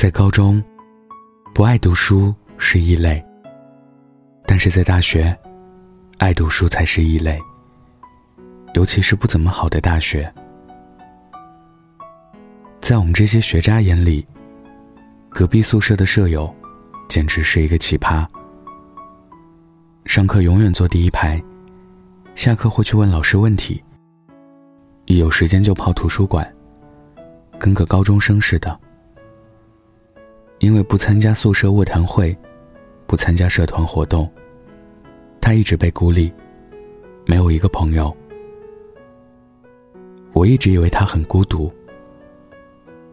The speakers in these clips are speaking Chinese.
在高中，不爱读书是异类；但是在大学，爱读书才是异类。尤其是不怎么好的大学，在我们这些学渣眼里，隔壁宿舍的舍友，简直是一个奇葩。上课永远坐第一排，下课会去问老师问题，一有时间就泡图书馆，跟个高中生似的。因为不参加宿舍卧谈会，不参加社团活动，他一直被孤立，没有一个朋友。我一直以为他很孤独，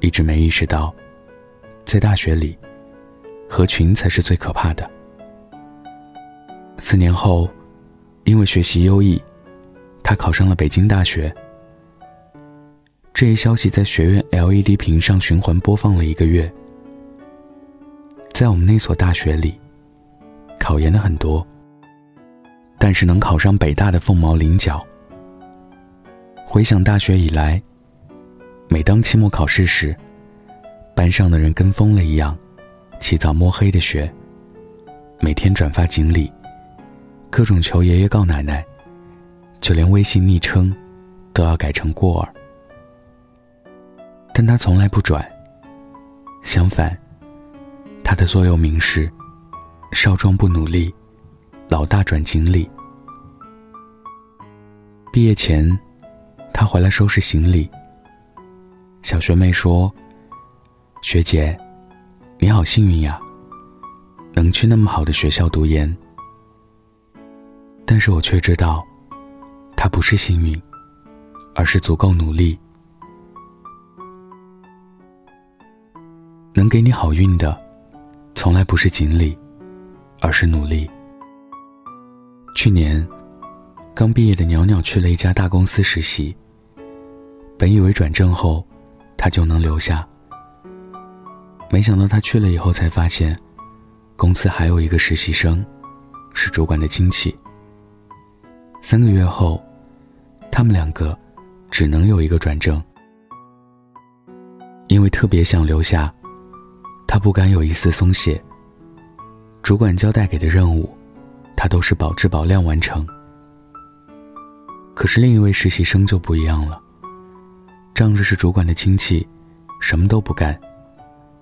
一直没意识到，在大学里，合群才是最可怕的。四年后，因为学习优异，他考上了北京大学。这一消息在学院 LED 屏上循环播放了一个月。在我们那所大学里，考研的很多，但是能考上北大的凤毛麟角。回想大学以来，每当期末考试时，班上的人跟疯了一样，起早摸黑的学，每天转发锦鲤，各种求爷爷告奶奶，就连微信昵称都要改成过儿。但他从来不转，相反。他的座右铭是：“少壮不努力，老大转锦鲤。”毕业前，他回来收拾行李。小学妹说：“学姐，你好幸运呀，能去那么好的学校读研。”但是我却知道，他不是幸运，而是足够努力。能给你好运的。从来不是锦鲤，而是努力。去年，刚毕业的袅袅去了一家大公司实习。本以为转正后，他就能留下。没想到他去了以后才发现，公司还有一个实习生，是主管的亲戚。三个月后，他们两个只能有一个转正。因为特别想留下。他不敢有一丝松懈。主管交代给的任务，他都是保质保量完成。可是另一位实习生就不一样了，仗着是主管的亲戚，什么都不干，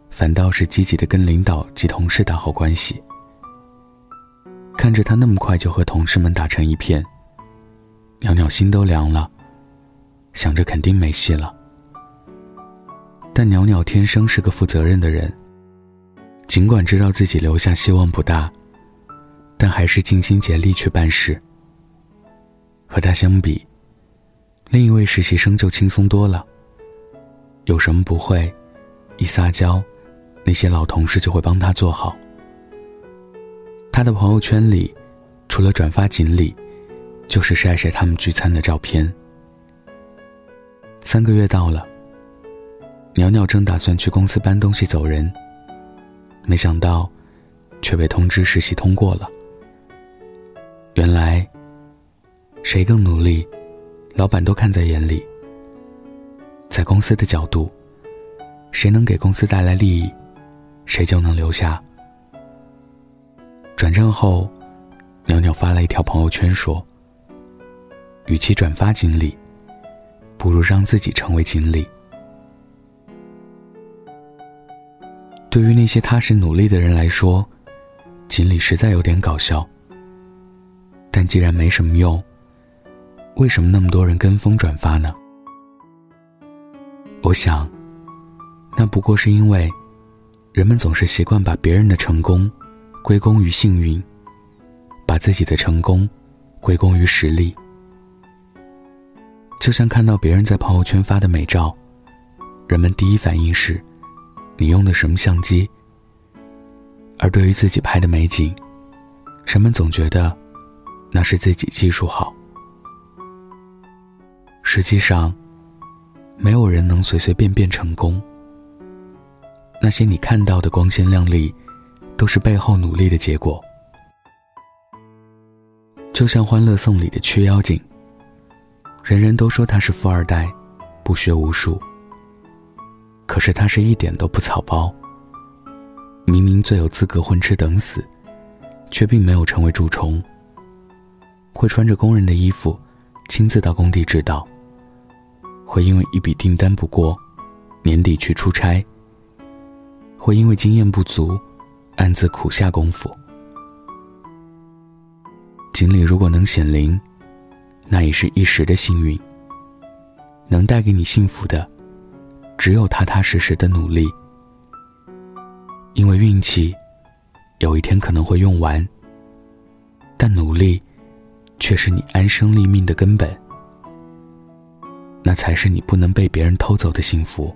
反倒是积极的跟领导及同事打好关系。看着他那么快就和同事们打成一片，袅袅心都凉了，想着肯定没戏了。但袅袅天生是个负责任的人。尽管知道自己留下希望不大，但还是尽心竭力去办事。和他相比，另一位实习生就轻松多了。有什么不会，一撒娇，那些老同事就会帮他做好。他的朋友圈里，除了转发锦鲤，就是晒晒他们聚餐的照片。三个月到了，袅袅正打算去公司搬东西走人。没想到，却被通知实习通过了。原来，谁更努力，老板都看在眼里。在公司的角度，谁能给公司带来利益，谁就能留下。转正后，袅袅发了一条朋友圈说：“与其转发锦鲤，不如让自己成为锦鲤。”对于那些踏实努力的人来说，锦鲤实在有点搞笑。但既然没什么用，为什么那么多人跟风转发呢？我想，那不过是因为，人们总是习惯把别人的成功归功于幸运，把自己的成功归功于实力。就像看到别人在朋友圈发的美照，人们第一反应是。你用的什么相机？而对于自己拍的美景，人们总觉得那是自己技术好。实际上，没有人能随随便便成功。那些你看到的光鲜亮丽，都是背后努力的结果。就像《欢乐颂》里的缺妖精，人人都说他是富二代，不学无术。可是他是一点都不草包，明明最有资格混吃等死，却并没有成为蛀虫。会穿着工人的衣服，亲自到工地指导。会因为一笔订单不过，年底去出差。会因为经验不足，暗自苦下功夫。锦鲤如果能显灵，那也是一时的幸运。能带给你幸福的，只有踏踏实实的努力。因为运气，有一天可能会用完，但努力，却是你安身立命的根本。那才是你不能被别人偷走的幸福。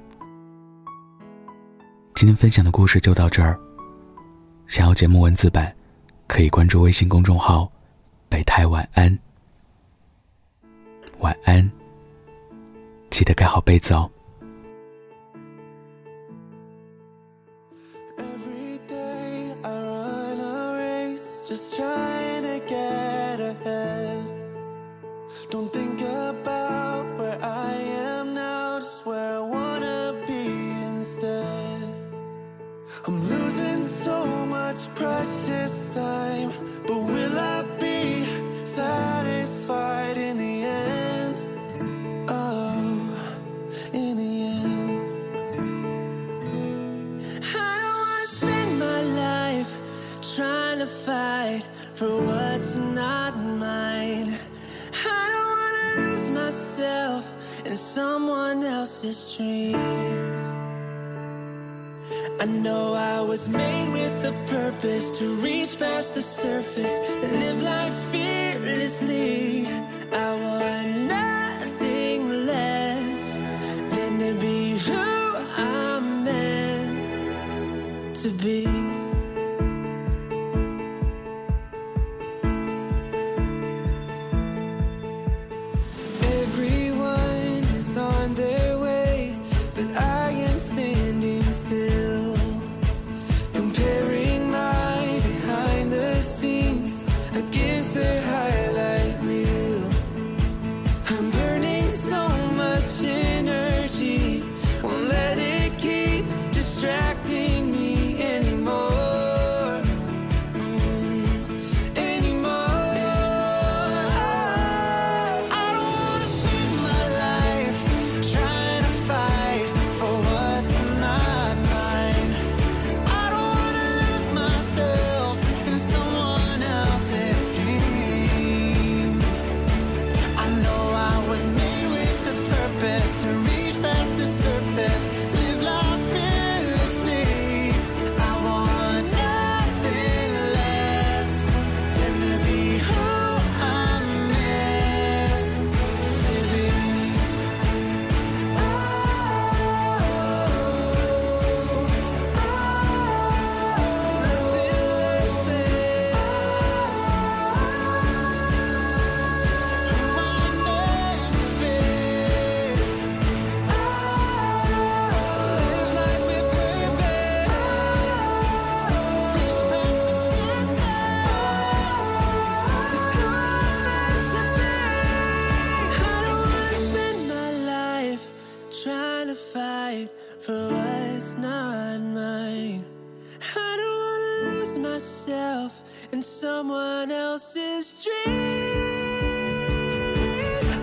今天分享的故事就到这儿。想要节目文字版，可以关注微信公众号“北太晚安”。晚安，记得盖好被子哦。Much precious time, but will I be satisfied in the end? Oh, in the end. I don't wanna spend my life trying to fight for what's not mine. I don't wanna lose myself in someone else's dream. I know I was made with a purpose to reach past the surface live life fearlessly. I want nothing less than to be who I'm meant to be.